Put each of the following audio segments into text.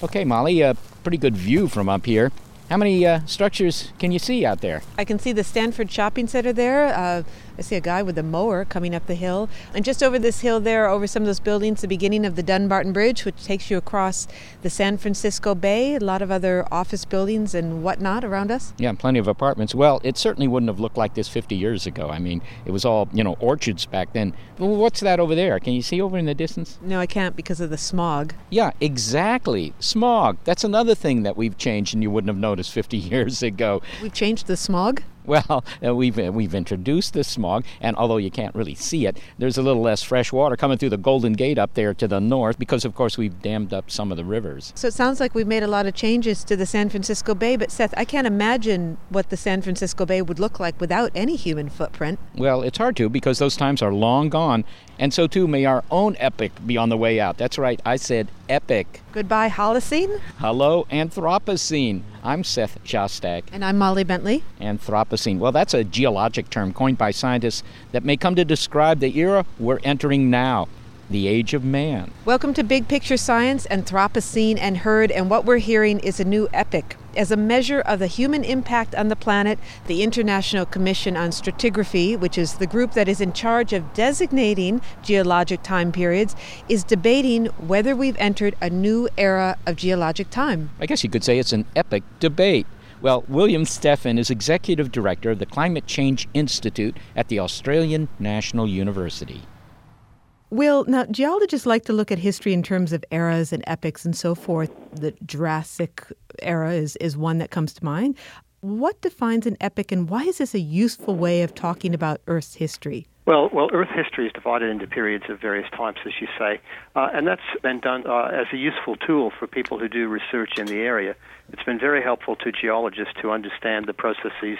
Okay, Molly, a pretty good view from up here. How many uh, structures can you see out there? I can see the Stanford Shopping Center there. Uh, I see a guy with a mower coming up the hill. And just over this hill there, over some of those buildings, the beginning of the Dumbarton Bridge, which takes you across the San Francisco Bay, a lot of other office buildings and whatnot around us. Yeah, plenty of apartments. Well, it certainly wouldn't have looked like this 50 years ago. I mean, it was all, you know, orchards back then. Well, what's that over there? Can you see over in the distance? No, I can't because of the smog. Yeah, exactly. Smog. That's another thing that we've changed and you wouldn't have noticed 50 years ago. We've changed the smog? Well, uh, we've uh, we've introduced the smog, and although you can't really see it, there's a little less fresh water coming through the Golden Gate up there to the north because, of course, we've dammed up some of the rivers. So it sounds like we've made a lot of changes to the San Francisco Bay. But Seth, I can't imagine what the San Francisco Bay would look like without any human footprint. Well, it's hard to because those times are long gone, and so too may our own epic be on the way out. That's right, I said epic. Goodbye, Holocene. Hello, Anthropocene. I'm Seth Shostak. And I'm Molly Bentley. Anthropocene. Well, that's a geologic term coined by scientists that may come to describe the era we're entering now. The age of man. Welcome to Big Picture Science, Anthropocene and Heard, and what we're hearing is a new epic. As a measure of the human impact on the planet, the International Commission on Stratigraphy, which is the group that is in charge of designating geologic time periods, is debating whether we've entered a new era of geologic time. I guess you could say it's an epic debate. Well, William Steffen is executive director of the Climate Change Institute at the Australian National University. Will, now geologists like to look at history in terms of eras and epochs and so forth. The Jurassic era is, is one that comes to mind. What defines an epoch and why is this a useful way of talking about Earth's history? Well, well, Earth history is divided into periods of various types, as you say, uh, and that's been done uh, as a useful tool for people who do research in the area. It's been very helpful to geologists to understand the processes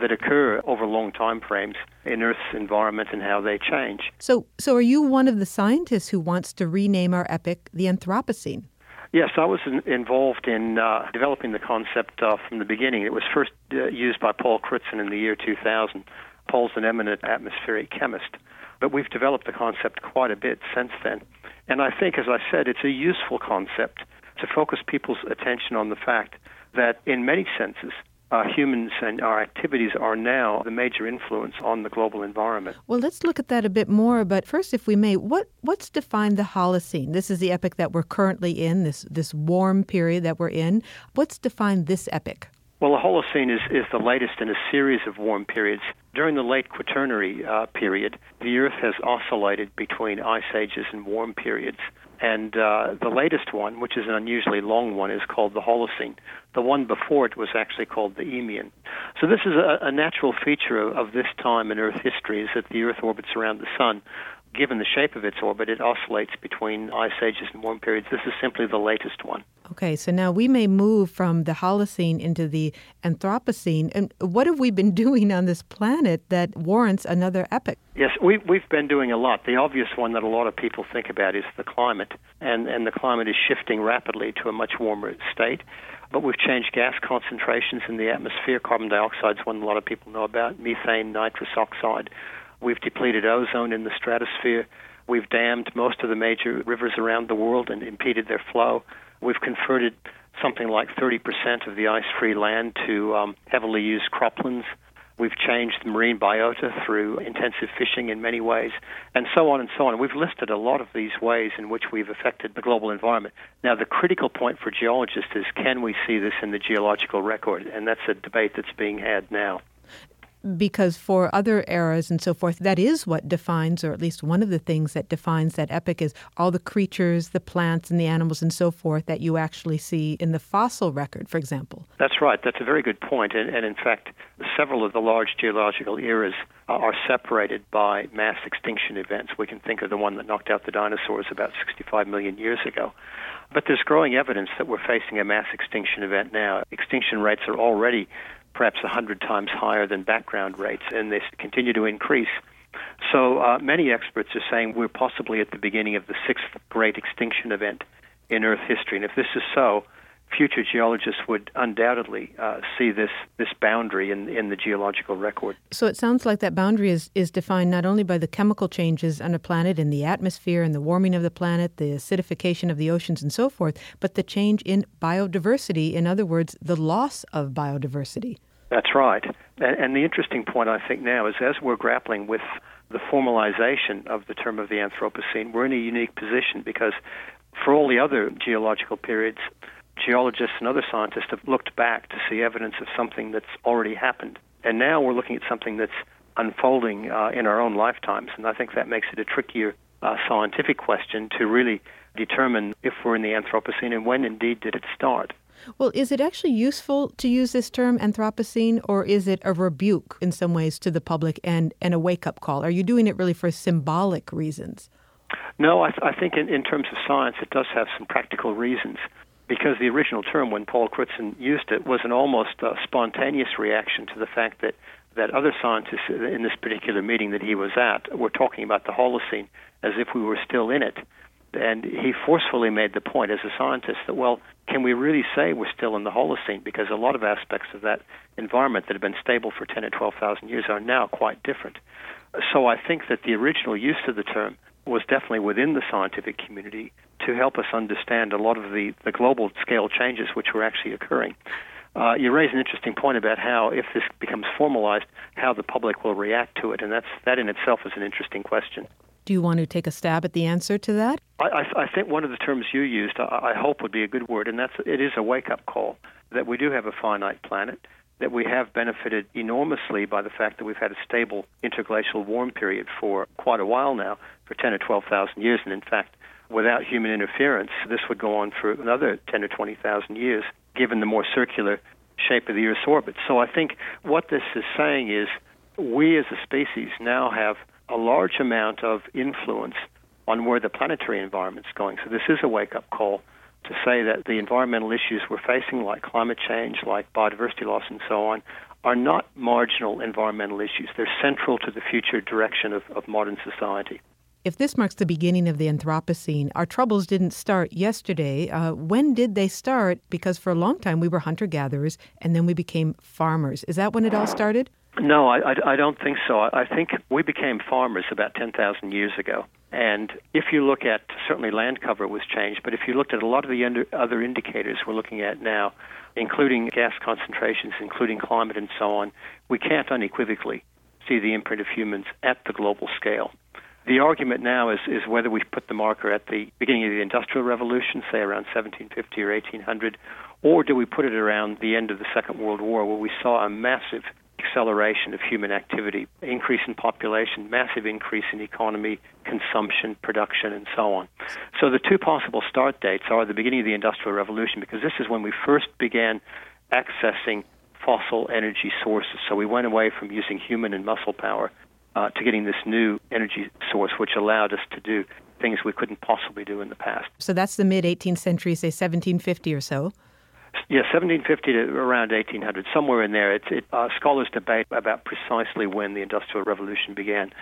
that occur over long time frames in Earth's environment and how they change. So, so are you one of the scientists who wants to rename our epoch the Anthropocene? Yes, I was in, involved in uh, developing the concept uh, from the beginning. It was first uh, used by Paul Crutzen in the year 2000. Paul's an eminent atmospheric chemist, but we've developed the concept quite a bit since then. And I think, as I said, it's a useful concept to focus people's attention on the fact that, in many senses, uh, humans and our activities are now the major influence on the global environment. Well, let's look at that a bit more. But first, if we may, what what's defined the Holocene? This is the epoch that we're currently in. This this warm period that we're in. What's defined this epoch? Well, the Holocene is, is the latest in a series of warm periods. During the late Quaternary uh, period, the Earth has oscillated between ice ages and warm periods. And uh, the latest one, which is an unusually long one, is called the Holocene. The one before it was actually called the Eemian. So this is a, a natural feature of, of this time in Earth history, is that the Earth orbits around the Sun. Given the shape of its orbit, it oscillates between ice ages and warm periods. This is simply the latest one. Okay, so now we may move from the Holocene into the Anthropocene. And what have we been doing on this planet that warrants another epoch? Yes, we, we've been doing a lot. The obvious one that a lot of people think about is the climate, and, and the climate is shifting rapidly to a much warmer state. But we've changed gas concentrations in the atmosphere. Carbon dioxide is one a lot of people know about, methane, nitrous oxide. We've depleted ozone in the stratosphere. We've dammed most of the major rivers around the world and impeded their flow. We've converted something like 30% of the ice free land to um, heavily used croplands. We've changed the marine biota through intensive fishing in many ways, and so on and so on. We've listed a lot of these ways in which we've affected the global environment. Now, the critical point for geologists is can we see this in the geological record? And that's a debate that's being had now because for other eras and so forth, that is what defines, or at least one of the things that defines that epoch is all the creatures, the plants, and the animals and so forth that you actually see in the fossil record, for example. That's right. That's a very good point. And, and in fact, several of the large geological eras are separated by mass extinction events. We can think of the one that knocked out the dinosaurs about 65 million years ago. But there's growing evidence that we're facing a mass extinction event now. Extinction rates are already perhaps 100 times higher than background rates, and they continue to increase. So uh, many experts are saying we're possibly at the beginning of the sixth great extinction event in Earth history. And if this is so, future geologists would undoubtedly uh, see this this boundary in in the geological record. So it sounds like that boundary is is defined not only by the chemical changes on a planet in the atmosphere and the warming of the planet, the acidification of the oceans and so forth, but the change in biodiversity, in other words, the loss of biodiversity. That's right. And, the interesting point I think now is as we're grappling with the formalization of the term of the Anthropocene, we're in a unique position because for all the other geological periods, geologists and other scientists have looked back to see evidence of something that's already happened. And now we're looking at something that's unfolding uh, in our own lifetimes. And I think that makes it a trickier uh, scientific question to really determine if we're in the Anthropocene and when indeed did it start. Well, is it actually useful to use this term Anthropocene, or is it a rebuke in some ways to the public and, and a wake up call? Are you doing it really for symbolic reasons? No, I, th- I think in, in terms of science, it does have some practical reasons because the original term, when Paul Crutzen used it, was an almost uh, spontaneous reaction to the fact that, that other scientists in this particular meeting that he was at were talking about the Holocene as if we were still in it. And he forcefully made the point as a scientist that, well, can we really say we're still in the Holocene? Because a lot of aspects of that environment that have been stable for 10 or 12,000 years are now quite different. So I think that the original use of the term was definitely within the scientific community to help us understand a lot of the, the global scale changes which were actually occurring. Uh, you raise an interesting point about how, if this becomes formalized, how the public will react to it, and that's that in itself is an interesting question. Do you want to take a stab at the answer to that? I, I, think one of the terms you used, I, I hope, would be a good word, and that's it is a wake-up call that we do have a finite planet, that we have benefited enormously by the fact that we've had a stable interglacial warm period for quite a while now, for 10 or 12,000 years, and in fact, without human interference, this would go on for another 10 or 20,000 years, given the more circular shape of the Earth's orbit. So I think what this is saying is we as a species now have a large amount of influence on where the planetary environment's going. So this is a wake-up call to say that the environmental issues we're facing, like climate change, like biodiversity loss, and so on, are not marginal environmental issues. They're central to the future direction of, of modern society. If this marks the beginning of the Anthropocene, our troubles didn't start yesterday. Uh, when did they start? Because for a long time we were hunter gatherers and then we became farmers. Is that when it all started? No, I, I, I don't think so. I think we became farmers about 10,000 years ago. And if you look at, certainly land cover was changed, but if you looked at a lot of the under, other indicators we're looking at now, including gas concentrations, including climate and so on, we can't unequivocally see the imprint of humans at the global scale. The argument now is, is whether we put the marker at the beginning of the Industrial Revolution, say around 1750 or 1800, or do we put it around the end of the Second World War, where we saw a massive acceleration of human activity, increase in population, massive increase in economy, consumption, production, and so on. So the two possible start dates are the beginning of the Industrial Revolution, because this is when we first began accessing fossil energy sources. So we went away from using human and muscle power uh, to getting this new energy source, which allowed us to do things we couldn't possibly do in the past. So that's the mid 18th century, say 1750 or so. Yeah, 1750 to around 1800, somewhere in there. It, it, uh, scholars debate about precisely when the Industrial Revolution began.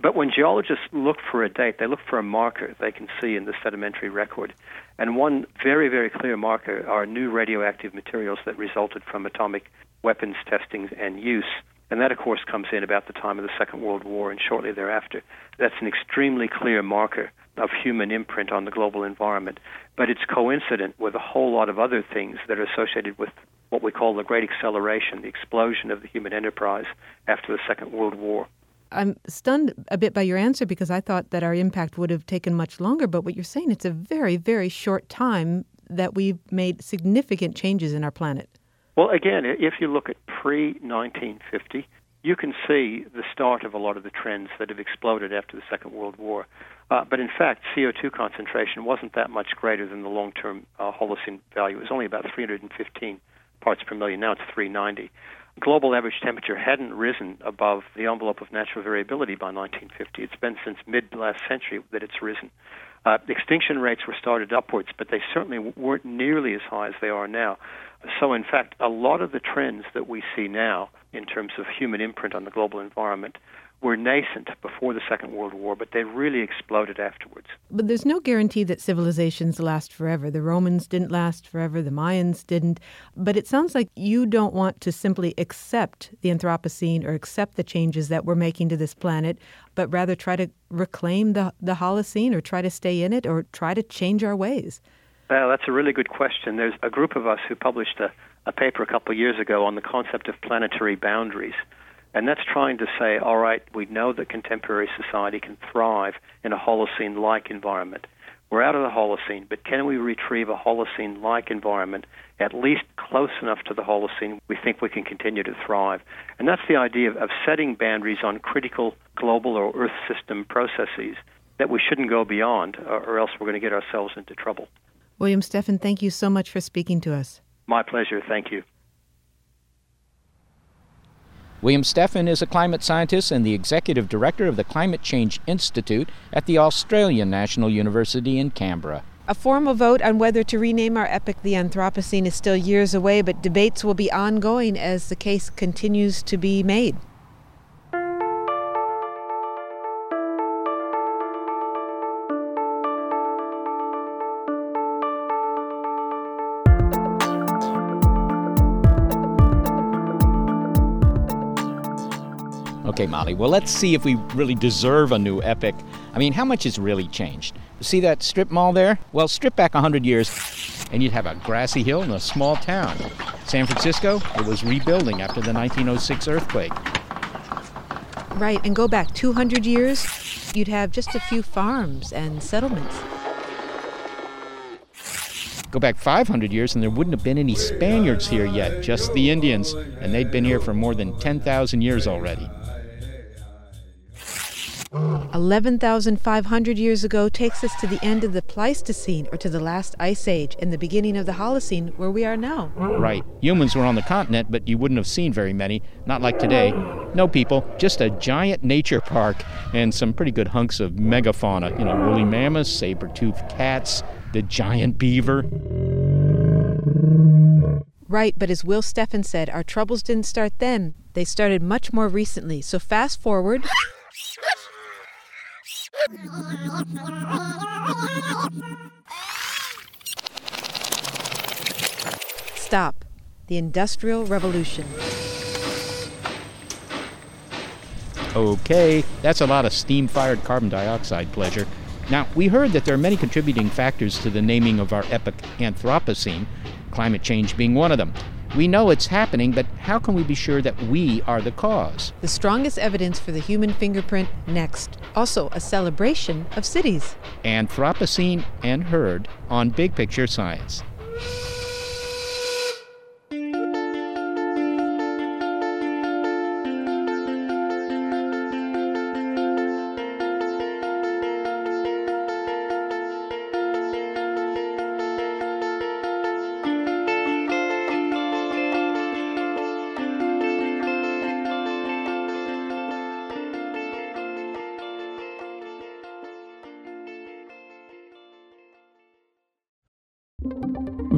But when geologists look for a date, they look for a marker they can see in the sedimentary record. And one very, very clear marker are new radioactive materials that resulted from atomic weapons testing and use. And that, of course, comes in about the time of the Second World War and shortly thereafter. That's an extremely clear marker of human imprint on the global environment. But it's coincident with a whole lot of other things that are associated with what we call the Great Acceleration, the explosion of the human enterprise after the Second World War. I'm stunned a bit by your answer because I thought that our impact would have taken much longer. But what you're saying, it's a very, very short time that we've made significant changes in our planet. Well, again, if you look at pre 1950, you can see the start of a lot of the trends that have exploded after the Second World War. Uh, but in fact, CO2 concentration wasn't that much greater than the long term uh, Holocene value. It was only about 315 parts per million. Now it's 390 global average temperature hadn't risen above the envelope of natural variability by 1950. It's been since mid last century that it's risen. Uh, extinction rates were started upwards, but they certainly weren't nearly as high as they are now. So, in fact, a lot of the trends that we see now in terms of human imprint on the global environment were nascent before the Second World War, but they really exploded afterwards. But there's no guarantee that civilizations last forever. The Romans didn't last forever, the Mayans didn't. But it sounds like you don't want to simply accept the Anthropocene or accept the changes that we're making to this planet, but rather try to reclaim the, the Holocene or try to stay in it or try to change our ways. Well, that's a really good question. There's a group of us who published a, a paper a couple of years ago on the concept of planetary boundaries. And that's trying to say, all right, we know that contemporary society can thrive in a Holocene like environment. We're out of the Holocene, but can we retrieve a Holocene like environment at least close enough to the Holocene we think we can continue to thrive? And that's the idea of, of setting boundaries on critical global or Earth system processes that we shouldn't go beyond, or, or else we're going to get ourselves into trouble. William Steffen, thank you so much for speaking to us. My pleasure. Thank you. William Steffen is a climate scientist and the executive director of the Climate Change Institute at the Australian National University in Canberra. A formal vote on whether to rename our epoch the Anthropocene is still years away, but debates will be ongoing as the case continues to be made. Okay, Molly, well, let's see if we really deserve a new epic. I mean, how much has really changed? See that strip mall there? Well, strip back 100 years, and you'd have a grassy hill and a small town. San Francisco, it was rebuilding after the 1906 earthquake. Right, and go back 200 years, you'd have just a few farms and settlements. Go back 500 years, and there wouldn't have been any Spaniards here yet, just the Indians, and they'd been here for more than 10,000 years already. 11,500 years ago takes us to the end of the Pleistocene or to the last ice age and the beginning of the Holocene where we are now. Right. Humans were on the continent, but you wouldn't have seen very many. Not like today. No people, just a giant nature park and some pretty good hunks of megafauna. You know, woolly mammoths, saber-toothed cats, the giant beaver. Right, but as Will Steffen said, our troubles didn't start then. They started much more recently. So fast forward. Stop. The Industrial Revolution. Okay, that's a lot of steam fired carbon dioxide pleasure. Now, we heard that there are many contributing factors to the naming of our epoch Anthropocene, climate change being one of them. We know it's happening, but how can we be sure that we are the cause? The strongest evidence for the human fingerprint next. Also, a celebration of cities. Anthropocene and Heard on Big Picture Science.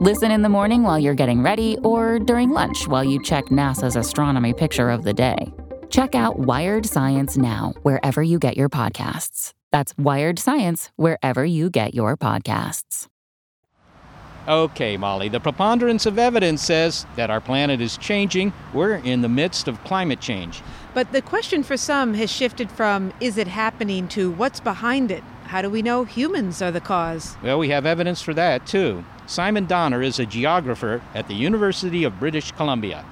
Listen in the morning while you're getting ready, or during lunch while you check NASA's astronomy picture of the day. Check out Wired Science now, wherever you get your podcasts. That's Wired Science, wherever you get your podcasts. Okay, Molly, the preponderance of evidence says that our planet is changing. We're in the midst of climate change. But the question for some has shifted from is it happening to what's behind it? How do we know humans are the cause? Well, we have evidence for that, too. Simon Donner is a geographer at the University of British Columbia.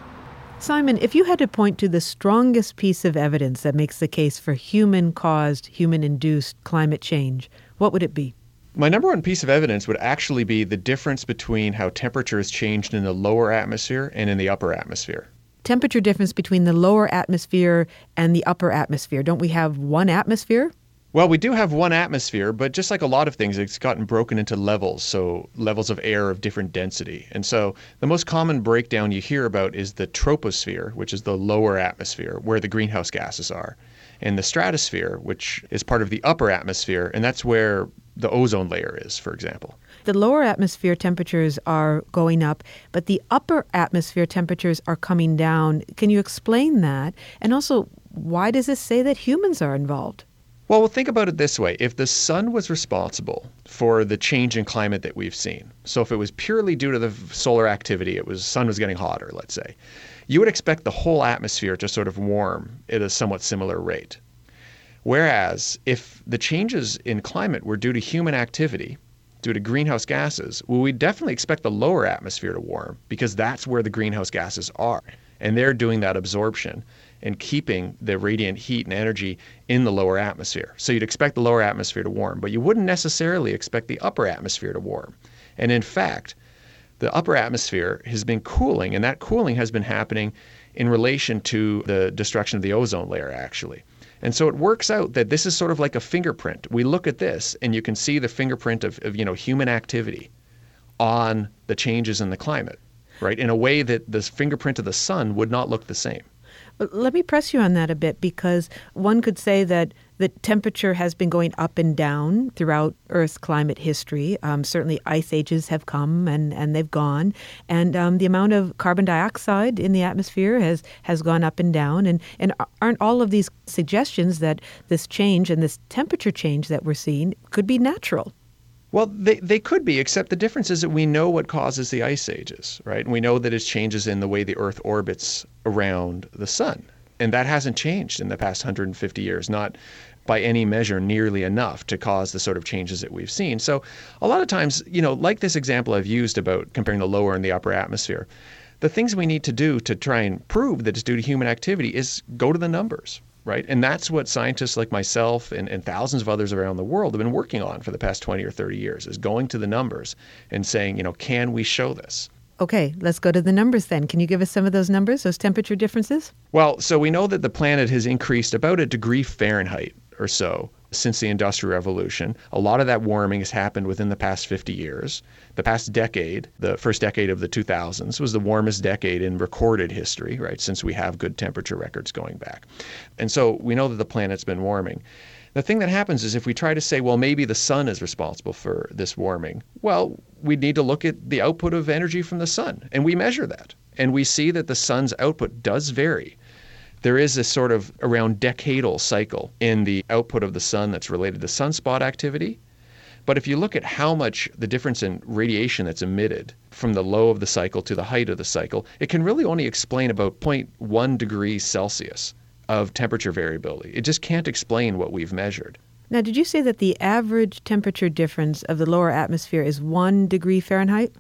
Simon, if you had to point to the strongest piece of evidence that makes the case for human caused, human induced climate change, what would it be? My number one piece of evidence would actually be the difference between how temperature has changed in the lower atmosphere and in the upper atmosphere. Temperature difference between the lower atmosphere and the upper atmosphere. Don't we have one atmosphere? Well, we do have one atmosphere, but just like a lot of things, it's gotten broken into levels, so levels of air of different density. And so the most common breakdown you hear about is the troposphere, which is the lower atmosphere, where the greenhouse gases are, and the stratosphere, which is part of the upper atmosphere, and that's where the ozone layer is, for example. The lower atmosphere temperatures are going up, but the upper atmosphere temperatures are coming down. Can you explain that? And also, why does this say that humans are involved? Well, we'll think about it this way. If the sun was responsible for the change in climate that we've seen, so if it was purely due to the solar activity, it was sun was getting hotter, let's say, you would expect the whole atmosphere to sort of warm at a somewhat similar rate. Whereas if the changes in climate were due to human activity, due to greenhouse gases, well, we definitely expect the lower atmosphere to warm because that's where the greenhouse gases are. And they're doing that absorption and keeping the radiant heat and energy in the lower atmosphere. So you'd expect the lower atmosphere to warm, but you wouldn't necessarily expect the upper atmosphere to warm. And in fact, the upper atmosphere has been cooling, and that cooling has been happening in relation to the destruction of the ozone layer, actually. And so it works out that this is sort of like a fingerprint. We look at this and you can see the fingerprint of, of, you know human activity on the changes in the climate, right? In a way that the fingerprint of the sun would not look the same. Let me press you on that a bit because one could say that the temperature has been going up and down throughout Earth's climate history. Um, certainly, ice ages have come and, and they've gone, and um, the amount of carbon dioxide in the atmosphere has, has gone up and down. And, and aren't all of these suggestions that this change and this temperature change that we're seeing could be natural? Well, they, they could be, except the difference is that we know what causes the ice ages, right? And we know that it's changes in the way the Earth orbits around the sun. And that hasn't changed in the past 150 years, not by any measure nearly enough to cause the sort of changes that we've seen. So, a lot of times, you know, like this example I've used about comparing the lower and the upper atmosphere, the things we need to do to try and prove that it's due to human activity is go to the numbers, right? And that's what scientists like myself and, and thousands of others around the world have been working on for the past 20 or 30 years is going to the numbers and saying, you know, can we show this? Okay, let's go to the numbers then. Can you give us some of those numbers, those temperature differences? Well, so we know that the planet has increased about a degree Fahrenheit or so since the Industrial Revolution. A lot of that warming has happened within the past 50 years. The past decade, the first decade of the 2000s, was the warmest decade in recorded history, right, since we have good temperature records going back. And so we know that the planet's been warming. The thing that happens is if we try to say, well, maybe the sun is responsible for this warming, well, we need to look at the output of energy from the sun, and we measure that. And we see that the sun's output does vary. There is a sort of around decadal cycle in the output of the sun that's related to sunspot activity. But if you look at how much the difference in radiation that's emitted from the low of the cycle to the height of the cycle, it can really only explain about 0.1 degrees Celsius of temperature variability. It just can't explain what we've measured. Now, did you say that the average temperature difference of the lower atmosphere is one degree Fahrenheit?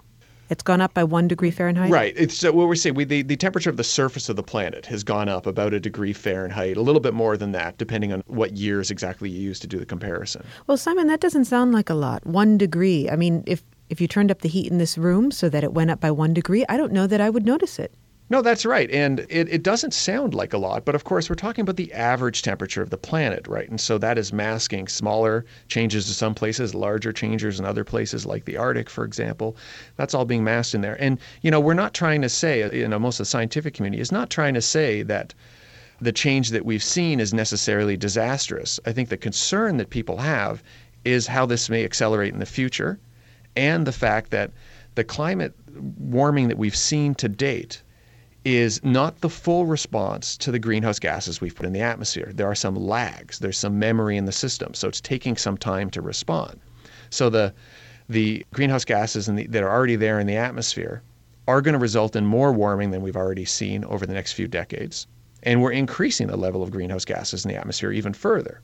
It's gone up by one degree Fahrenheit? Right. It's so what we're saying, we, the, the temperature of the surface of the planet has gone up about a degree Fahrenheit, a little bit more than that, depending on what years exactly you use to do the comparison. Well, Simon, that doesn't sound like a lot. One degree. I mean, if, if you turned up the heat in this room so that it went up by one degree, I don't know that I would notice it. No, that's right. And it, it doesn't sound like a lot, but of course, we're talking about the average temperature of the planet, right? And so that is masking smaller changes in some places, larger changes in other places, like the Arctic, for example. That's all being masked in there. And, you know, we're not trying to say, you know, most of the scientific community is not trying to say that the change that we've seen is necessarily disastrous. I think the concern that people have is how this may accelerate in the future and the fact that the climate warming that we've seen to date is not the full response to the greenhouse gases we've put in the atmosphere. There are some lags, there's some memory in the system, so it's taking some time to respond. So the the greenhouse gases the, that are already there in the atmosphere are going to result in more warming than we've already seen over the next few decades. And we're increasing the level of greenhouse gases in the atmosphere even further.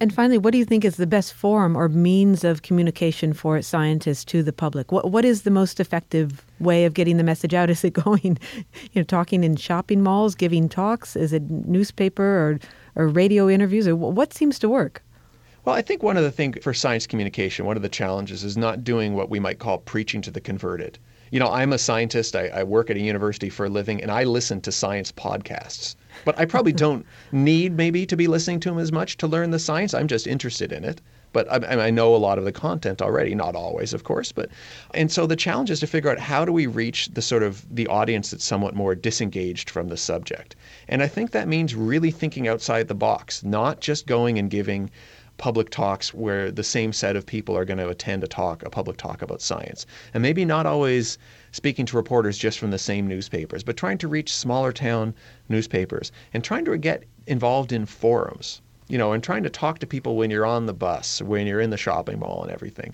And finally, what do you think is the best form or means of communication for scientists to the public? What what is the most effective way of getting the message out? Is it going, you know, talking in shopping malls, giving talks? Is it newspaper or or radio interviews? Or what seems to work? Well, I think one of the things for science communication, one of the challenges is not doing what we might call preaching to the converted. You know, I'm a scientist. I, I work at a university for a living, and I listen to science podcasts. But I probably don't need maybe to be listening to them as much to learn the science. I'm just interested in it. But I, I know a lot of the content already, not always, of course. But and so the challenge is to figure out how do we reach the sort of the audience that's somewhat more disengaged from the subject. And I think that means really thinking outside the box, not just going and giving public talks where the same set of people are going to attend a talk, a public talk about science. And maybe not always speaking to reporters just from the same newspapers, but trying to reach smaller town newspapers and trying to get involved in forums, you know, and trying to talk to people when you're on the bus, when you're in the shopping mall and everything.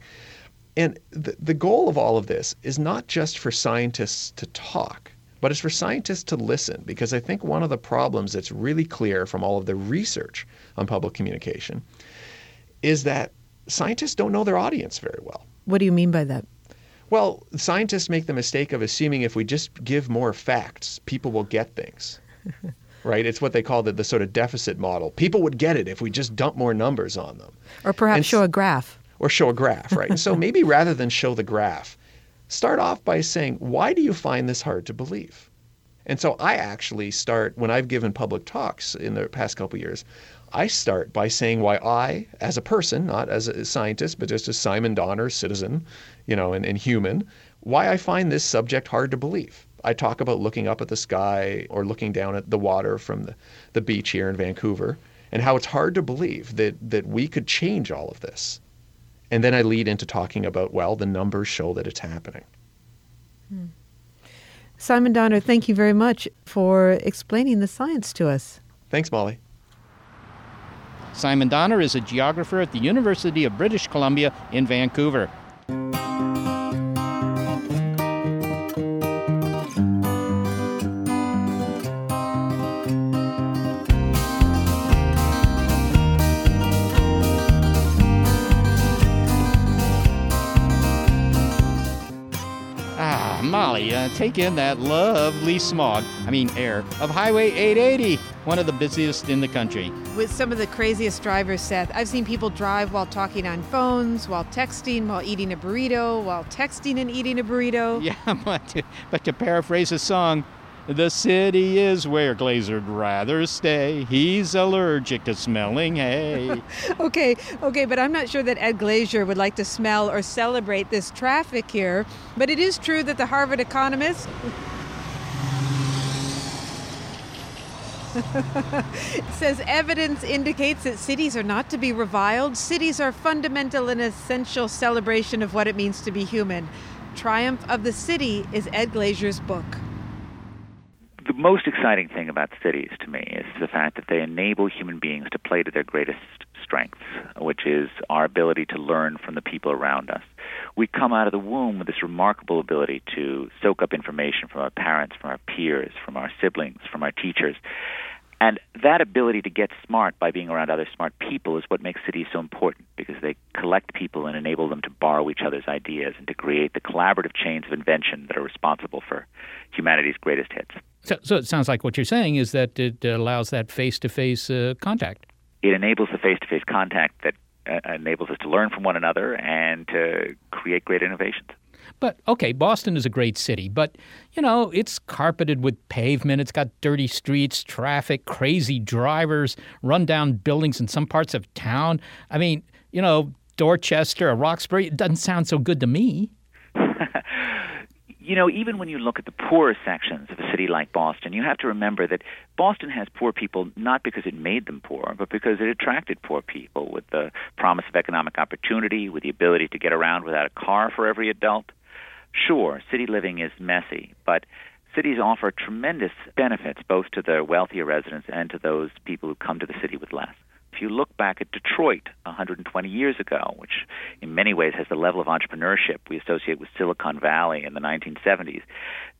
And the, the goal of all of this is not just for scientists to talk, but it's for scientists to listen because I think one of the problems that's really clear from all of the research on public communication is that scientists don't know their audience very well. What do you mean by that? Well, scientists make the mistake of assuming if we just give more facts, people will get things. right? It's what they call the, the sort of deficit model. People would get it if we just dump more numbers on them. Or perhaps and, show a graph. Or show a graph, right? and so maybe rather than show the graph, start off by saying, why do you find this hard to believe? And so I actually start, when I've given public talks in the past couple years, I start by saying why I, as a person, not as a scientist, but just as Simon Donner, citizen, you know, and, and human, why I find this subject hard to believe. I talk about looking up at the sky or looking down at the water from the, the beach here in Vancouver and how it's hard to believe that, that we could change all of this. And then I lead into talking about, well, the numbers show that it's happening. Hmm. Simon Donner, thank you very much for explaining the science to us. Thanks, Molly. Simon Donner is a geographer at the University of British Columbia in Vancouver. Uh, take in that lovely smog, I mean air, of Highway 880 one of the busiest in the country. With some of the craziest drivers, Seth, I've seen people drive while talking on phones, while texting, while eating a burrito, while texting and eating a burrito. Yeah, but to, but to paraphrase a song, the city is where Glaeser'd rather stay. He's allergic to smelling hay. okay, okay, but I'm not sure that Ed Glaeser would like to smell or celebrate this traffic here. But it is true that the Harvard economist says evidence indicates that cities are not to be reviled. Cities are fundamental and essential celebration of what it means to be human. Triumph of the City is Ed Glaeser's book. The most exciting thing about cities to me is the fact that they enable human beings to play to their greatest strengths, which is our ability to learn from the people around us. We come out of the womb with this remarkable ability to soak up information from our parents, from our peers, from our siblings, from our teachers. And that ability to get smart by being around other smart people is what makes cities so important because they collect people and enable them to borrow each other's ideas and to create the collaborative chains of invention that are responsible for humanity's greatest hits. So, so it sounds like what you're saying is that it allows that face to face contact. It enables the face to face contact that uh, enables us to learn from one another and to create great innovations. But okay, Boston is a great city, but you know, it's carpeted with pavement, it's got dirty streets, traffic, crazy drivers, rundown buildings in some parts of town. I mean, you know, Dorchester or Roxbury, it doesn't sound so good to me. you know, even when you look at the poorer sections of a city like Boston, you have to remember that Boston has poor people not because it made them poor, but because it attracted poor people with the promise of economic opportunity, with the ability to get around without a car for every adult. Sure, city living is messy, but cities offer tremendous benefits both to the wealthier residents and to those people who come to the city with less. If you look back at Detroit 120 years ago, which in many ways has the level of entrepreneurship we associate with Silicon Valley in the 1970s,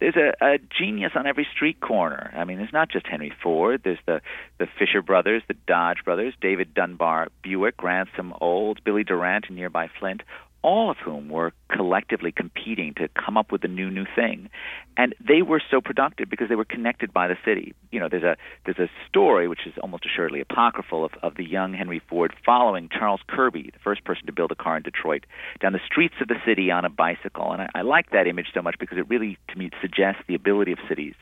there's a, a genius on every street corner. I mean, there's not just Henry Ford. There's the the Fisher brothers, the Dodge brothers, David Dunbar Buick, Ransom Olds, Billy Durant in nearby Flint all of whom were collectively competing to come up with a new new thing. And they were so productive because they were connected by the city. You know there's a there's a story which is almost assuredly apocryphal of, of the young henry ford following charles kirby the first person to build a car in detroit down the streets of the city on a bicycle. And i, I like that image so much because it really to me suggests the ability of cities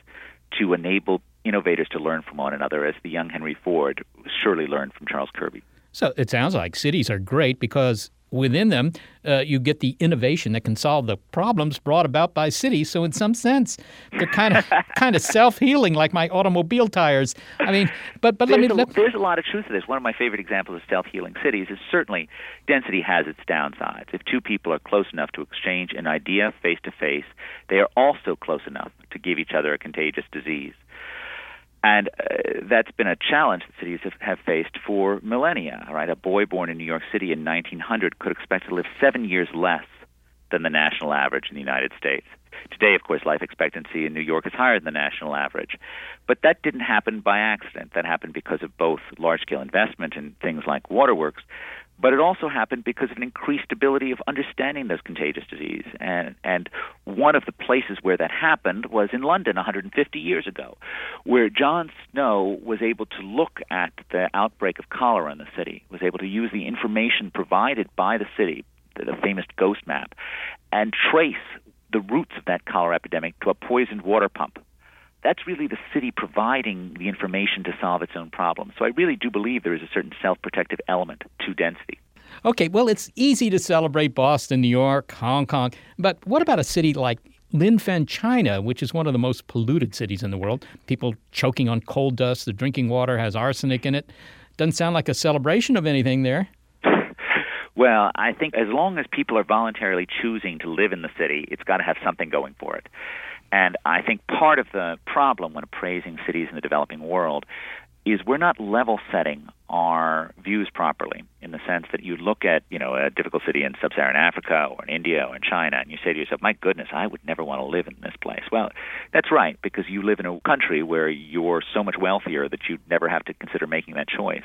to enable innovators to learn from one another as the young henry ford surely learned from charles kirby. So it sounds like cities are great because within them, uh, you get the innovation that can solve the problems brought about by cities. So, in some sense, they're kind of kind of self healing, like my automobile tires. I mean, but but there's let me. A, let, there's a lot of truth to this. One of my favorite examples of self healing cities is certainly density has its downsides. If two people are close enough to exchange an idea face to face, they are also close enough to give each other a contagious disease. And uh, that's been a challenge that cities have, have faced for millennia. Right, a boy born in New York City in 1900 could expect to live seven years less than the national average in the United States. Today, of course, life expectancy in New York is higher than the national average. But that didn't happen by accident. That happened because of both large scale investment in things like waterworks, but it also happened because of an increased ability of understanding those contagious disease. And, and one of the places where that happened was in London 150 years ago, where John Snow was able to look at the outbreak of cholera in the city, was able to use the information provided by the city, the famous ghost map, and trace the roots of that cholera epidemic to a poisoned water pump that's really the city providing the information to solve its own problems. So I really do believe there is a certain self protective element to density. Okay, well, it's easy to celebrate Boston, New York, Hong Kong, but what about a city like Linfen, China, which is one of the most polluted cities in the world? People choking on coal dust, the drinking water has arsenic in it. Doesn't sound like a celebration of anything there. Well, I think as long as people are voluntarily choosing to live in the city, it's got to have something going for it. And I think part of the problem when appraising cities in the developing world is we're not level setting our views properly in the sense that you look at, you know, a difficult city in sub-Saharan Africa or in India or in China and you say to yourself, my goodness, I would never want to live in this place. Well, that's right because you live in a country where you're so much wealthier that you'd never have to consider making that choice.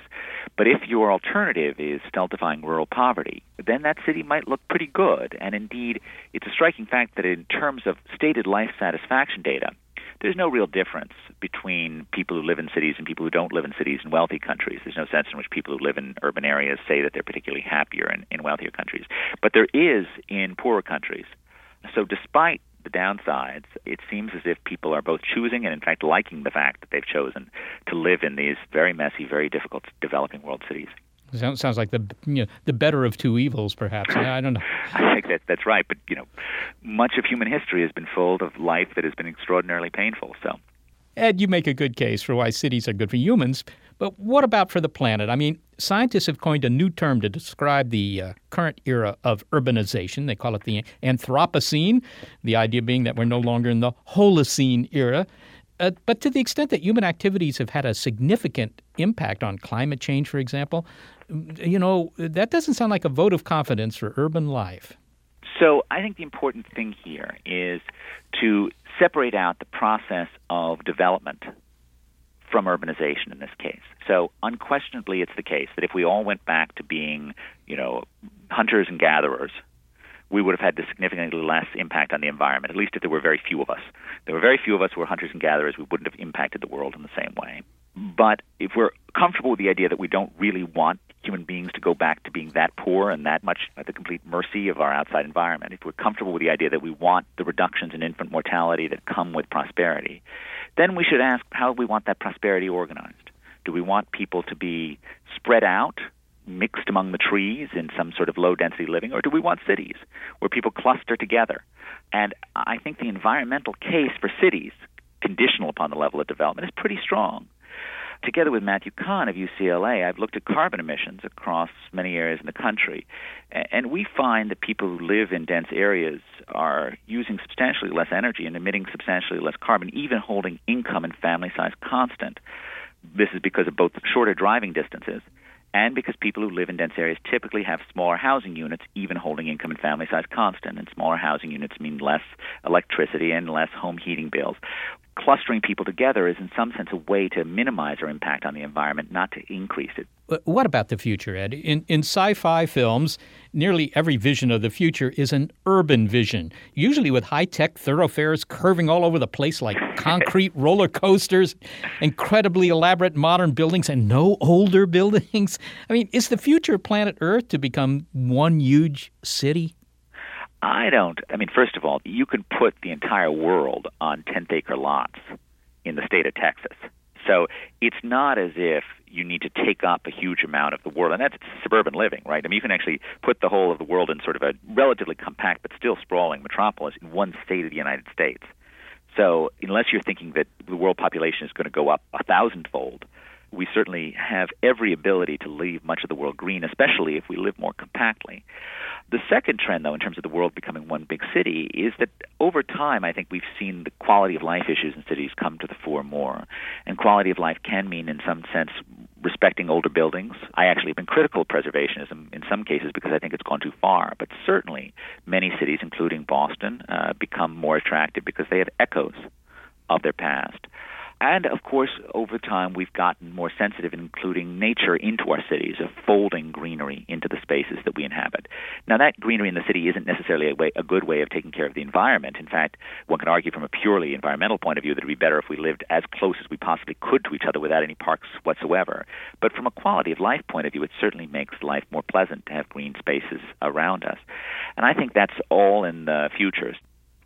But if your alternative is stultifying rural poverty, then that city might look pretty good. And indeed, it's a striking fact that in terms of stated life satisfaction data, there's no real difference between people who live in cities and people who don't live in cities in wealthy countries. There's no sense in which people who live in urban areas say that they're particularly happier in, in wealthier countries. But there is in poorer countries. So despite the downsides, it seems as if people are both choosing and, in fact, liking the fact that they've chosen to live in these very messy, very difficult developing world cities. Sounds sounds like the you know, the better of two evils, perhaps. I, I don't know. I think that that's right, but you know, much of human history has been full of life that has been extraordinarily painful. So, Ed, you make a good case for why cities are good for humans, but what about for the planet? I mean, scientists have coined a new term to describe the uh, current era of urbanization. They call it the Anthropocene. The idea being that we're no longer in the Holocene era. Uh, but to the extent that human activities have had a significant impact on climate change, for example, you know, that doesn't sound like a vote of confidence for urban life. So I think the important thing here is to separate out the process of development from urbanization in this case. So unquestionably it's the case that if we all went back to being, you know, hunters and gatherers, we would have had significantly less impact on the environment, at least if there were very few of us. There were very few of us who were hunters and gatherers, we wouldn't have impacted the world in the same way. But if we're comfortable with the idea that we don't really want human beings to go back to being that poor and that much at the complete mercy of our outside environment, if we're comfortable with the idea that we want the reductions in infant mortality that come with prosperity, then we should ask how we want that prosperity organized? Do we want people to be spread out mixed among the trees in some sort of low density living, or do we want cities where people cluster together? And I think the environmental case for cities, conditional upon the level of development, is pretty strong. Together with Matthew Kahn of UCLA, I've looked at carbon emissions across many areas in the country. And we find that people who live in dense areas are using substantially less energy and emitting substantially less carbon, even holding income and family size constant. This is because of both shorter driving distances and because people who live in dense areas typically have smaller housing units, even holding income and family size constant. And smaller housing units mean less electricity and less home heating bills clustering people together is in some sense a way to minimize our impact on the environment, not to increase it. What about the future, Ed? In, in sci fi films, nearly every vision of the future is an urban vision, usually with high tech thoroughfares curving all over the place like concrete roller coasters, incredibly elaborate modern buildings, and no older buildings. I mean, is the future planet Earth to become one huge city? I don't. I mean, first of all, you can put the entire world on tenth acre lots in the state of Texas. So it's not as if you need to take up a huge amount of the world, and that's suburban living, right? I mean, you can actually put the whole of the world in sort of a relatively compact but still sprawling metropolis in one state of the United States. So unless you're thinking that the world population is going to go up a thousandfold, we certainly have every ability to leave much of the world green, especially if we live more compactly. The second trend, though, in terms of the world becoming one big city, is that over time, I think we've seen the quality of life issues in cities come to the fore more. And quality of life can mean, in some sense, respecting older buildings. I actually have been critical of preservationism in some cases because I think it's gone too far. But certainly, many cities, including Boston, uh, become more attractive because they have echoes of their past. And of course, over time, we've gotten more sensitive including nature into our cities, of folding greenery into the spaces that we inhabit. Now, that greenery in the city isn't necessarily a, way, a good way of taking care of the environment. In fact, one can argue from a purely environmental point of view that it would be better if we lived as close as we possibly could to each other without any parks whatsoever. But from a quality of life point of view, it certainly makes life more pleasant to have green spaces around us. And I think that's all in the future.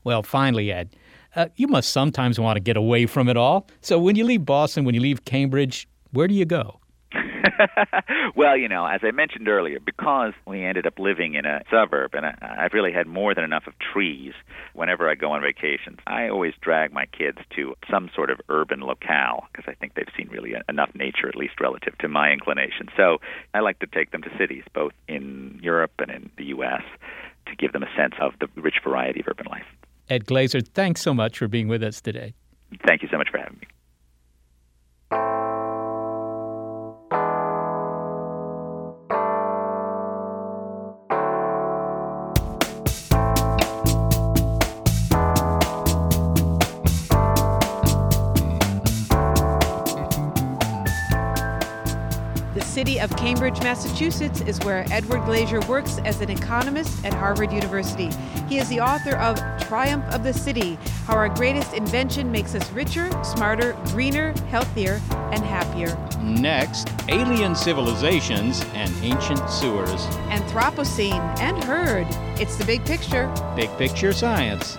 Well, finally, Ed, uh, you must sometimes want to get away from it all. So when you leave Boston, when you leave Cambridge, where do you go? well, you know, as I mentioned earlier, because we ended up living in a suburb and I, I've really had more than enough of trees whenever I go on vacations, I always drag my kids to some sort of urban locale because I think they've seen really enough nature, at least relative to my inclination. So I like to take them to cities, both in Europe and in the U.S., to give them a sense of the rich variety of urban life. Ed Glaeser, thanks so much for being with us today. Thank you so much for having me. Cambridge, Massachusetts, is where Edward Glaeser works as an economist at Harvard University. He is the author of Triumph of the City How Our Greatest Invention Makes Us Richer, Smarter, Greener, Healthier, and Happier. Next, alien civilizations and ancient sewers. Anthropocene and Heard. It's the big picture. Big picture science.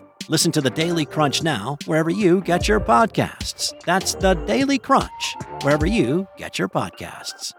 Listen to the Daily Crunch now, wherever you get your podcasts. That's the Daily Crunch, wherever you get your podcasts.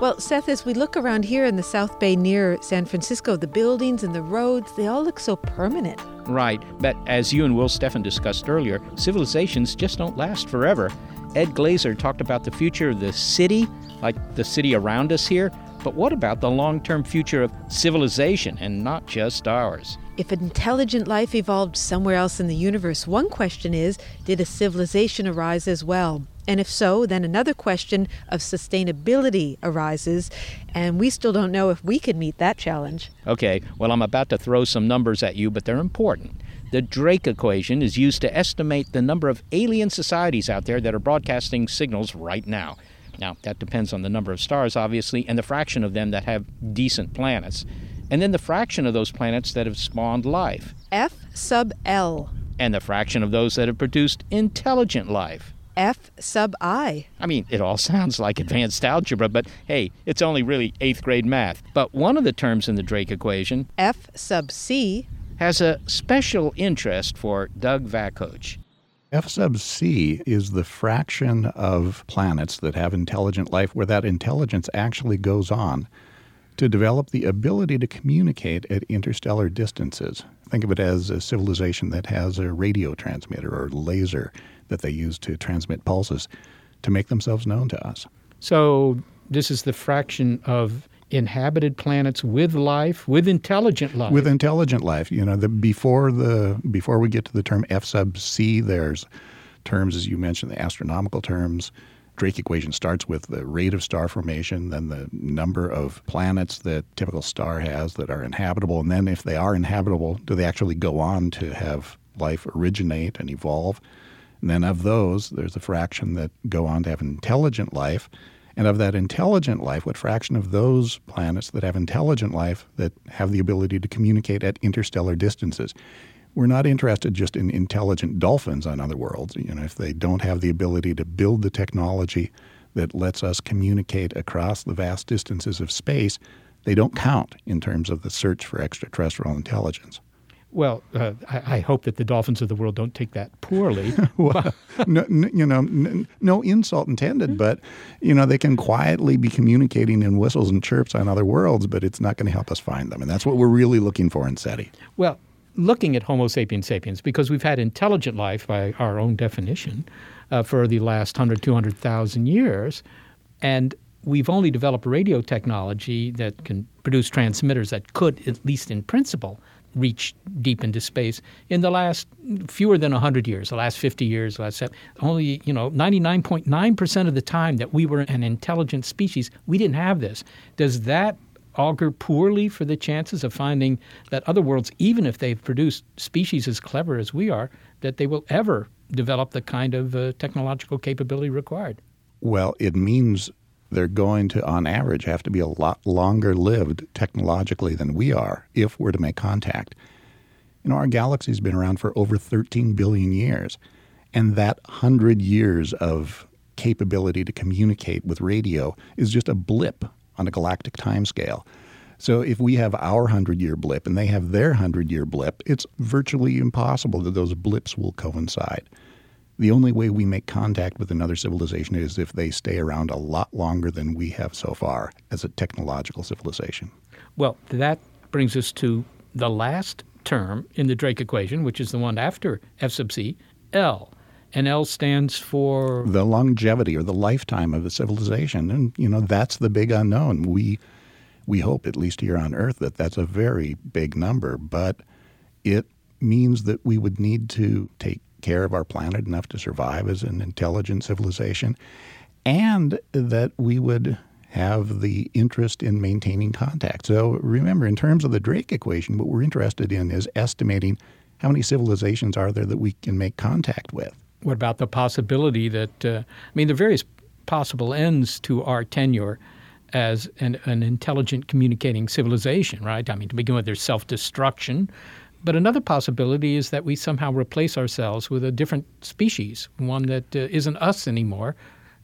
Well, Seth, as we look around here in the South Bay near San Francisco, the buildings and the roads, they all look so permanent. Right. But as you and Will Steffen discussed earlier, civilizations just don't last forever. Ed Glaeser talked about the future of the city, like the city around us here, but what about the long term future of civilization and not just ours? If intelligent life evolved somewhere else in the universe, one question is did a civilization arise as well? And if so, then another question of sustainability arises, and we still don't know if we can meet that challenge. Okay, well, I'm about to throw some numbers at you, but they're important. The Drake equation is used to estimate the number of alien societies out there that are broadcasting signals right now. Now, that depends on the number of stars, obviously, and the fraction of them that have decent planets. And then the fraction of those planets that have spawned life. F sub L. And the fraction of those that have produced intelligent life. F sub I. I mean, it all sounds like advanced algebra, but hey, it's only really eighth grade math. But one of the terms in the Drake equation, F sub C, has a special interest for Doug Vakoch. F sub c is the fraction of planets that have intelligent life where that intelligence actually goes on to develop the ability to communicate at interstellar distances. Think of it as a civilization that has a radio transmitter or laser that they use to transmit pulses to make themselves known to us. So, this is the fraction of inhabited planets with life, with intelligent life. With intelligent life, you know, the, before the before we get to the term F sub c, there's terms as you mentioned, the astronomical terms. Drake equation starts with the rate of star formation, then the number of planets that typical star has that are inhabitable, and then if they are inhabitable, do they actually go on to have life originate and evolve? And then of those, there's a fraction that go on to have intelligent life. And of that intelligent life, what fraction of those planets that have intelligent life that have the ability to communicate at interstellar distances? We're not interested just in intelligent dolphins on other worlds. You know, if they don't have the ability to build the technology that lets us communicate across the vast distances of space, they don't count in terms of the search for extraterrestrial intelligence. Well, uh, I, I, hope that the dolphins of the world don't take that poorly. well, no, you know, no insult intended, but you know, they can quietly be communicating in whistles and chirps on other worlds, but it's not going to help us find them, and that's what we're really looking for in SETI. Well, looking at Homo sapiens sapiens, because we've had intelligent life by our own definition uh, for the last 100, 200,000 years, and we've only developed radio technology that can produce transmitters that could, at least in principle, reach deep into space in the last fewer than 100 years, the last 50 years, last only, you know, 99.9% of the time that we were an intelligent species, we didn't have this. Does that augur poorly for the chances of finding that other worlds, even if they've produced species as clever as we are, that they will ever develop the kind of uh, technological capability required? Well, it means they're going to, on average, have to be a lot longer lived technologically than we are if we're to make contact. You know, our galaxy's been around for over 13 billion years, and that 100 years of capability to communicate with radio is just a blip on a galactic timescale. So if we have our 100 year blip and they have their 100 year blip, it's virtually impossible that those blips will coincide. The only way we make contact with another civilization is if they stay around a lot longer than we have so far as a technological civilization. Well, that brings us to the last term in the Drake equation, which is the one after F sub c, L. And L stands for the longevity or the lifetime of a civilization, and you know that's the big unknown. We we hope, at least here on Earth, that that's a very big number, but it means that we would need to take care of our planet enough to survive as an intelligent civilization, and that we would have the interest in maintaining contact. So remember, in terms of the Drake equation, what we're interested in is estimating how many civilizations are there that we can make contact with. What about the possibility that, uh, I mean, the various possible ends to our tenure as an, an intelligent communicating civilization, right? I mean, to begin with, there's self destruction, but another possibility is that we somehow replace ourselves with a different species, one that uh, not us anymore,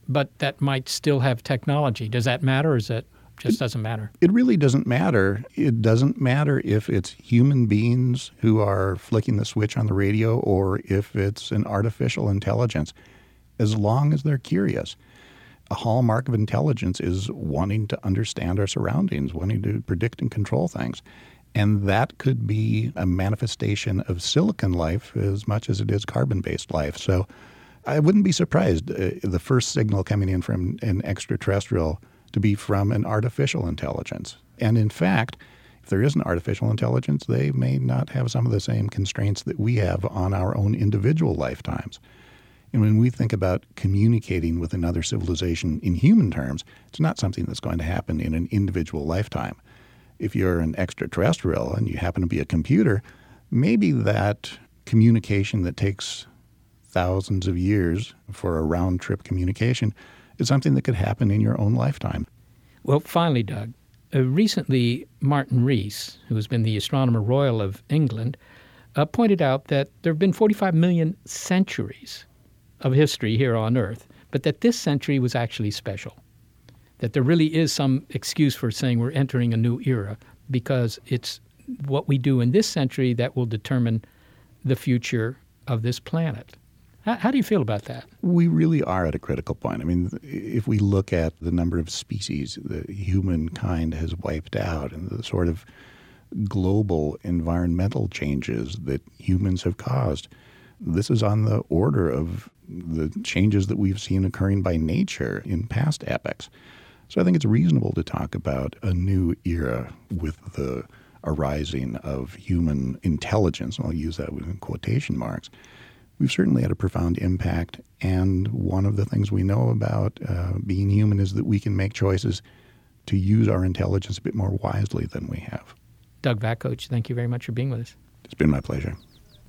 but that might still have technology. Does that matter, or is that just doesn't matter? It really doesn't matter. It doesn't matter if it's human beings who are flicking the switch on the radio or if it's an artificial intelligence, as long as they're curious. A hallmark of intelligence is wanting to understand our surroundings, wanting to predict and control things. And that could be a manifestation of silicon life as much as it is carbon based life. So I wouldn't be surprised uh, the first signal coming in from an extraterrestrial to be from an artificial intelligence. And in fact, if there is an artificial intelligence, they may not have some of the same constraints that we have on our own individual lifetimes. And when we think about communicating with another civilization in human terms, it's not something that's going to happen in an individual lifetime. If you're an extraterrestrial and you happen to be a computer, maybe that communication that takes thousands of years for a round trip communication is something that could happen in your own lifetime. Well, finally, Doug, uh, recently Martin Rees, who has been the Astronomer Royal of England, uh, pointed out that there have been 45 million centuries of history here on Earth, but that this century was actually special. That there really is some excuse for saying we're entering a new era because it's what we do in this century that will determine the future of this planet. How, how, do you feel about that? We really are at a critical point. I mean, if we look at the number of species that humankind has wiped out and the sort of global environmental changes that humans have caused, this is on the order of the changes that we've seen occurring by nature in past epochs. So I think it's reasonable to talk about a new era with the arising of human intelligence. I'll use that in quotation marks. We've certainly had a profound impact, and one of the things we know about uh, being human is that we can make choices to use our intelligence a bit more wisely than we have. Doug Vakoch, thank you very much for being with us. It's been my pleasure.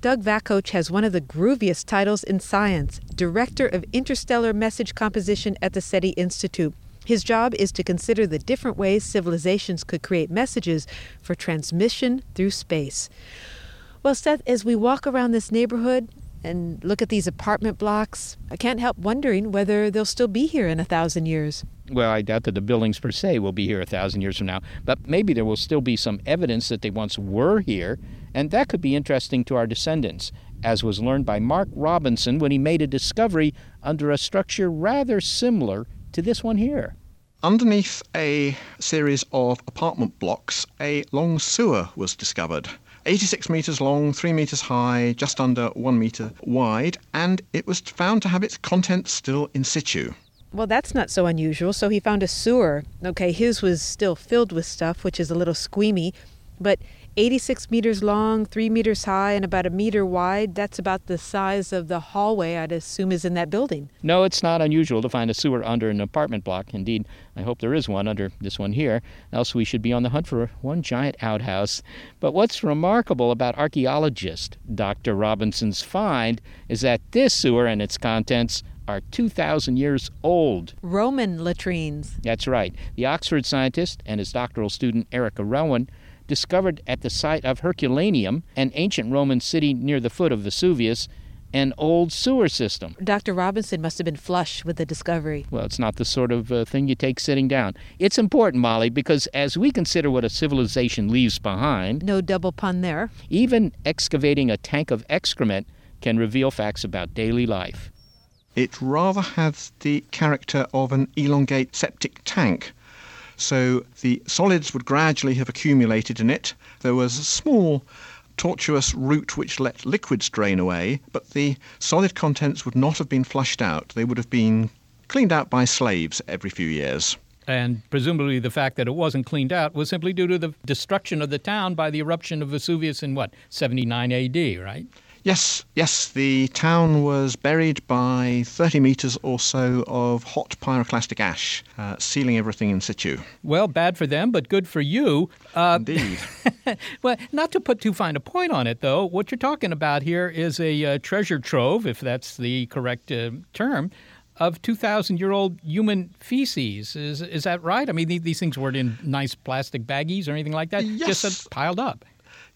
Doug Vakoch has one of the grooviest titles in science Director of Interstellar Message Composition at the SETI Institute. His job is to consider the different ways civilizations could create messages for transmission through space. Well, Seth, as we walk around this neighborhood and look at these apartment blocks, I can't help wondering whether they'll still be here in a thousand years. Well, I doubt that the buildings per se will be here a thousand years from now, but maybe there will still be some evidence that they once were here, and that could be interesting to our descendants, as was learned by Mark Robinson when he made a discovery under a structure rather similar to this one here. Underneath a series of apartment blocks, a long sewer was discovered. 86 metres long, 3 metres high, just under 1 metre wide, and it was found to have its contents still in situ. Well, that's not so unusual. So he found a sewer. Okay, his was still filled with stuff, which is a little squeamy, but 86 meters long, 3 meters high, and about a meter wide. That's about the size of the hallway I'd assume is in that building. No, it's not unusual to find a sewer under an apartment block. Indeed, I hope there is one under this one here, else we should be on the hunt for one giant outhouse. But what's remarkable about archaeologist Dr. Robinson's find is that this sewer and its contents are 2,000 years old. Roman latrines. That's right. The Oxford scientist and his doctoral student Erica Rowan discovered at the site of Herculaneum, an ancient Roman city near the foot of Vesuvius, an old sewer system. Dr. Robinson must have been flush with the discovery. Well, it's not the sort of uh, thing you take sitting down. It's important, Molly, because as we consider what a civilization leaves behind, no double pun there, even excavating a tank of excrement can reveal facts about daily life. It rather has the character of an elongate septic tank so the solids would gradually have accumulated in it. There was a small tortuous route which let liquids drain away, but the solid contents would not have been flushed out. They would have been cleaned out by slaves every few years. And presumably the fact that it wasn't cleaned out was simply due to the destruction of the town by the eruption of Vesuvius in what, 79 AD, right? Yes, yes, the town was buried by 30 metres or so of hot pyroclastic ash, uh, sealing everything in situ. Well, bad for them, but good for you. Uh, Indeed. well, not to put too fine a point on it, though, what you're talking about here is a uh, treasure trove, if that's the correct uh, term, of 2,000 year old human feces. Is, is that right? I mean, these things weren't in nice plastic baggies or anything like that, yes. just piled up.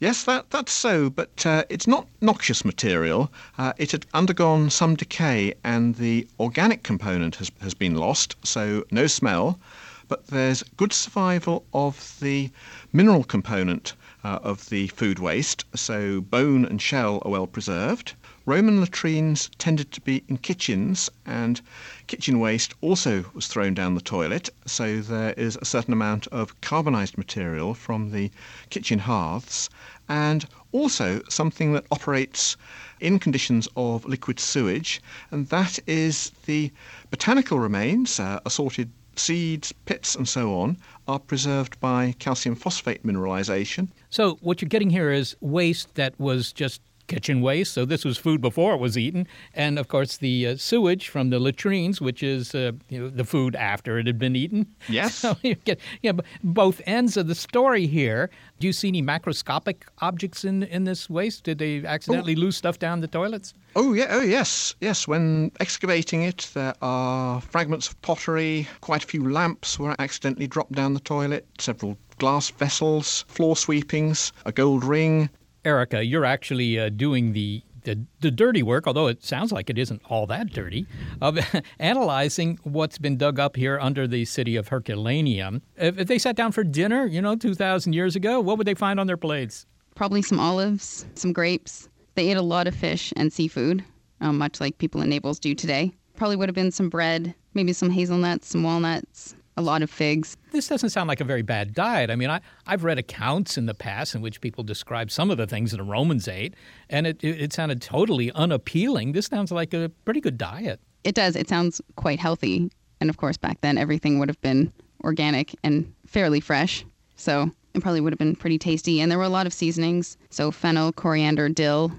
Yes, that, that's so, but uh, it's not noxious material. Uh, it had undergone some decay and the organic component has, has been lost, so no smell, but there's good survival of the mineral component uh, of the food waste, so bone and shell are well preserved. Roman latrines tended to be in kitchens, and kitchen waste also was thrown down the toilet, so there is a certain amount of carbonized material from the kitchen hearths, and also something that operates in conditions of liquid sewage, and that is the botanical remains, uh, assorted seeds, pits, and so on are preserved by calcium phosphate mineralization. So, what you're getting here is waste that was just kitchen waste. So this was food before it was eaten, and of course the uh, sewage from the latrines, which is uh, you know, the food after it had been eaten. Yes. So you get yeah, both ends of the story here. Do you see any macroscopic objects in in this waste? Did they accidentally oh. lose stuff down the toilets? Oh yeah, oh yes, yes. When excavating it, there are fragments of pottery. Quite a few lamps were accidentally dropped down the toilet. Several glass vessels, floor sweepings, a gold ring, Erica, you're actually uh, doing the, the, the dirty work, although it sounds like it isn't all that dirty, of analyzing what's been dug up here under the city of Herculaneum. If, if they sat down for dinner, you know, 2,000 years ago, what would they find on their plates? Probably some olives, some grapes. They ate a lot of fish and seafood, um, much like people in Naples do today. Probably would have been some bread, maybe some hazelnuts, some walnuts, a lot of figs. This doesn't sound like a very bad diet. I mean, I, I've read accounts in the past in which people describe some of the things that the Romans ate, and it, it, it sounded totally unappealing. This sounds like a pretty good diet. It does. It sounds quite healthy. And of course, back then, everything would have been organic and fairly fresh. So it probably would have been pretty tasty. And there were a lot of seasonings. So fennel, coriander, dill.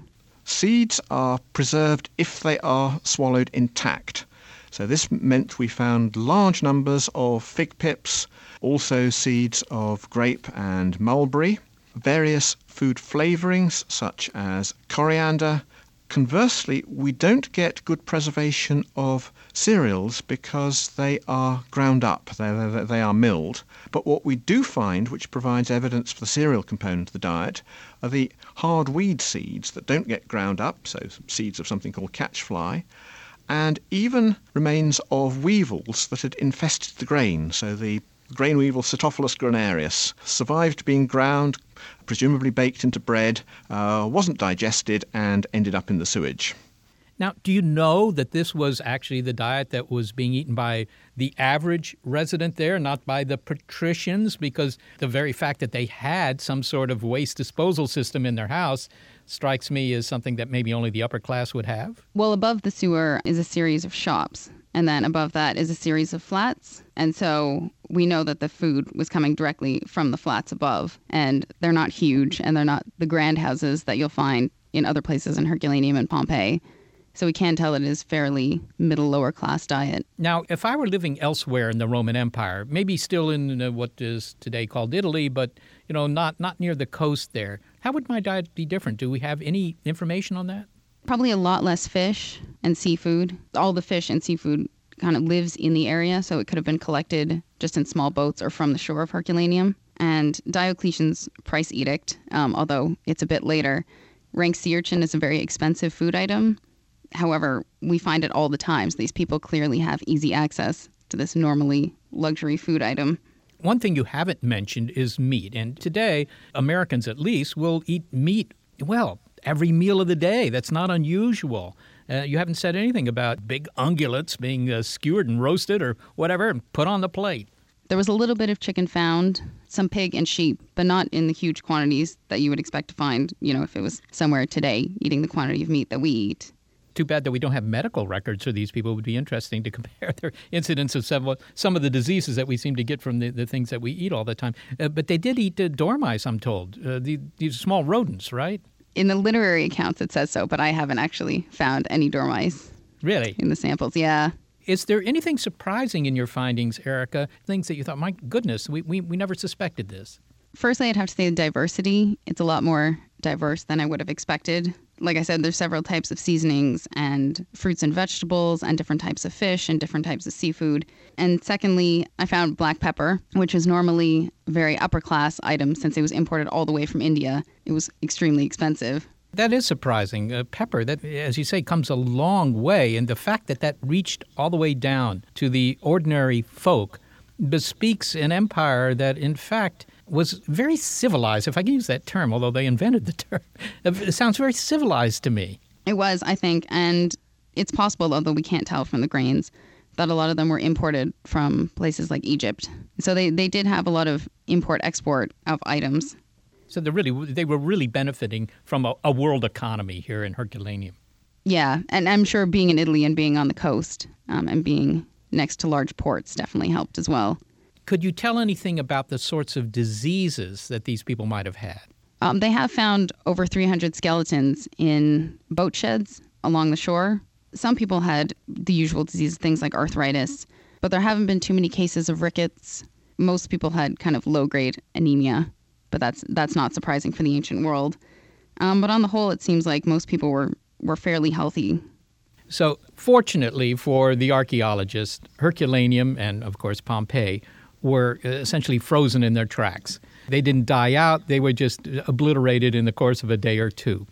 Seeds are preserved if they are swallowed intact. So this meant we found large numbers of fig pips, also seeds of grape and mulberry, various food flavorings such as coriander. Conversely, we don't get good preservation of cereals because they are ground up, they, they are milled. But what we do find, which provides evidence for the cereal component of the diet, are the hard weed seeds that don't get ground up, so seeds of something called catchfly, and even remains of weevils that had infested the grain. So the grain weevil Sitophilus granarius survived being ground, presumably baked into bread, uh, wasn't digested, and ended up in the sewage. Now, do you know that this was actually the diet that was being eaten by the average resident there, not by the patricians? Because the very fact that they had some sort of waste disposal system in their house strikes me as something that maybe only the upper class would have. Well, above the sewer is a series of shops. And then above that is a series of flats. And so we know that the food was coming directly from the flats above. And they're not huge and they're not the grand houses that you'll find in other places in Herculaneum and Pompeii. So we can tell it is fairly middle lower class diet. Now, if I were living elsewhere in the Roman Empire, maybe still in what is today called Italy, but you know, not not near the coast there, how would my diet be different? Do we have any information on that? Probably a lot less fish and seafood. All the fish and seafood kind of lives in the area, so it could have been collected just in small boats or from the shore of Herculaneum. And Diocletian's price edict, um, although it's a bit later, ranks sea urchin as a very expensive food item. However, we find it all the times. So these people clearly have easy access to this normally luxury food item. One thing you haven't mentioned is meat. And today, Americans at least will eat meat, well, every meal of the day. That's not unusual. Uh, you haven't said anything about big ungulates being uh, skewered and roasted or whatever and put on the plate. There was a little bit of chicken found, some pig and sheep, but not in the huge quantities that you would expect to find, you know, if it was somewhere today eating the quantity of meat that we eat too bad that we don't have medical records for these people. It would be interesting to compare their incidence of some, some of the diseases that we seem to get from the, the things that we eat all the time. Uh, but they did eat uh, dormice, I'm told. Uh, the, these small rodents, right? In the literary accounts, it says so, but I haven't actually found any dormice. Really? In the samples, yeah. Is there anything surprising in your findings, Erica? Things that you thought, my goodness, we, we, we never suspected this? Firstly, I'd have to say the diversity. It's a lot more diverse than I would have expected like I said, there's several types of seasonings and fruits and vegetables and different types of fish and different types of seafood. And secondly, I found black pepper, which is normally a very upper class item since it was imported all the way from India. It was extremely expensive. That is surprising. Uh, pepper, that, as you say, comes a long way. And the fact that that reached all the way down to the ordinary folk bespeaks an empire that, in fact, was very civilized, if I can use that term, although they invented the term. It sounds very civilized to me. It was, I think, and it's possible, although we can't tell from the grains, that a lot of them were imported from places like Egypt. So they, they did have a lot of import export of items. So they really they were really benefiting from a, a world economy here in Herculaneum. Yeah, and I'm sure being in Italy and being on the coast um, and being next to large ports definitely helped as well. Could you tell anything about the sorts of diseases that these people might have had? Um, they have found over 300 skeletons in boat sheds along the shore. Some people had the usual diseases, things like arthritis, but there haven't been too many cases of rickets. Most people had kind of low grade anemia, but that's that's not surprising for the ancient world. Um, but on the whole, it seems like most people were were fairly healthy. So, fortunately for the archaeologists, Herculaneum and, of course, Pompeii were essentially frozen in their tracks. They didn't die out, they were just obliterated in the course of a day or two.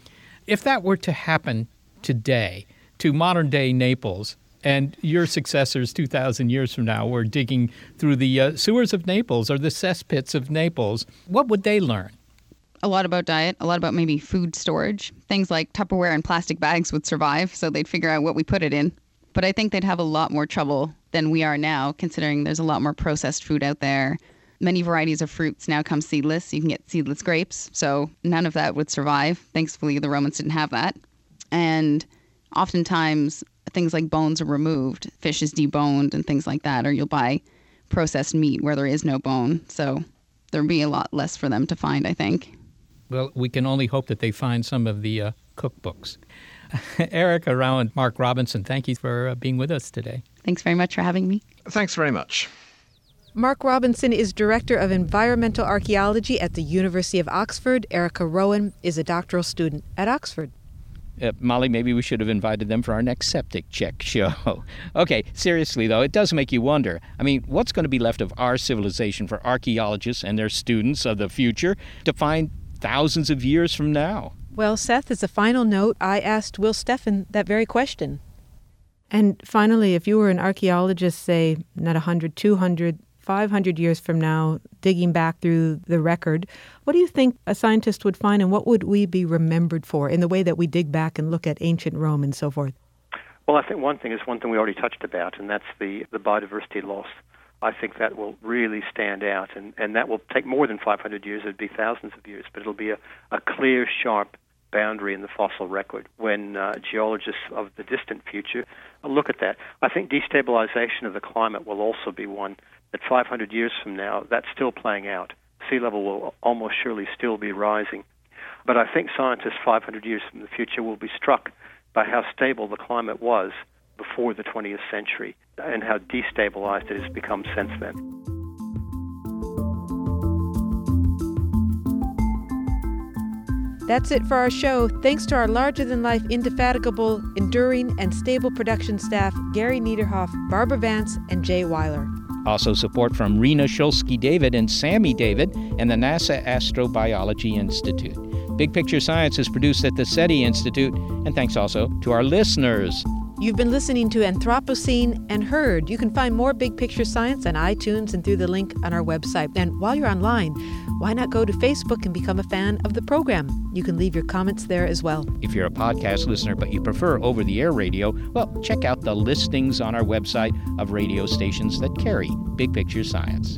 If that were to happen today to modern day Naples, and your successors 2,000 years from now were digging through the uh, sewers of Naples or the cesspits of Naples, what would they learn? A lot about diet, a lot about maybe food storage. Things like Tupperware and plastic bags would survive, so they'd figure out what we put it in. But I think they'd have a lot more trouble than we are now, considering there's a lot more processed food out there. Many varieties of fruits now come seedless. You can get seedless grapes, so none of that would survive. Thankfully, the Romans didn't have that. And oftentimes, things like bones are removed. Fish is deboned and things like that, or you'll buy processed meat where there is no bone. So there'd be a lot less for them to find, I think. Well, we can only hope that they find some of the uh, cookbooks. Erica Rowan and Mark Robinson, thank you for uh, being with us today. Thanks very much for having me. Thanks very much. Mark Robinson is Director of Environmental Archaeology at the University of Oxford. Erica Rowan is a doctoral student at Oxford. Uh, Molly, maybe we should have invited them for our next septic check show. okay, seriously though, it does make you wonder. I mean, what's going to be left of our civilization for archaeologists and their students of the future to find thousands of years from now? Well, Seth, as a final note, I asked Will Steffen that very question. And finally, if you were an archaeologist, say, not 100, 200, 500 years from now, digging back through the record, what do you think a scientist would find and what would we be remembered for in the way that we dig back and look at ancient Rome and so forth? Well, I think one thing is one thing we already touched about, and that's the, the biodiversity loss. I think that will really stand out, and, and that will take more than 500 years. It'd be thousands of years, but it'll be a, a clear, sharp boundary in the fossil record when uh, geologists of the distant future look at that. I think destabilization of the climate will also be one that 500 years from now, that's still playing out. Sea level will almost surely still be rising. But I think scientists 500 years from the future will be struck by how stable the climate was before the 20th century and how destabilized it has become since then. That's it for our show. Thanks to our larger than life, indefatigable, enduring, and stable production staff Gary Niederhoff, Barbara Vance, and Jay Weiler. Also, support from Rena Shulsky David and Sammy David and the NASA Astrobiology Institute. Big Picture Science is produced at the SETI Institute, and thanks also to our listeners. You've been listening to Anthropocene and Heard. You can find more Big Picture Science on iTunes and through the link on our website. And while you're online, why not go to Facebook and become a fan of the program? You can leave your comments there as well. If you're a podcast listener but you prefer over the air radio, well, check out the listings on our website of radio stations that carry Big Picture Science.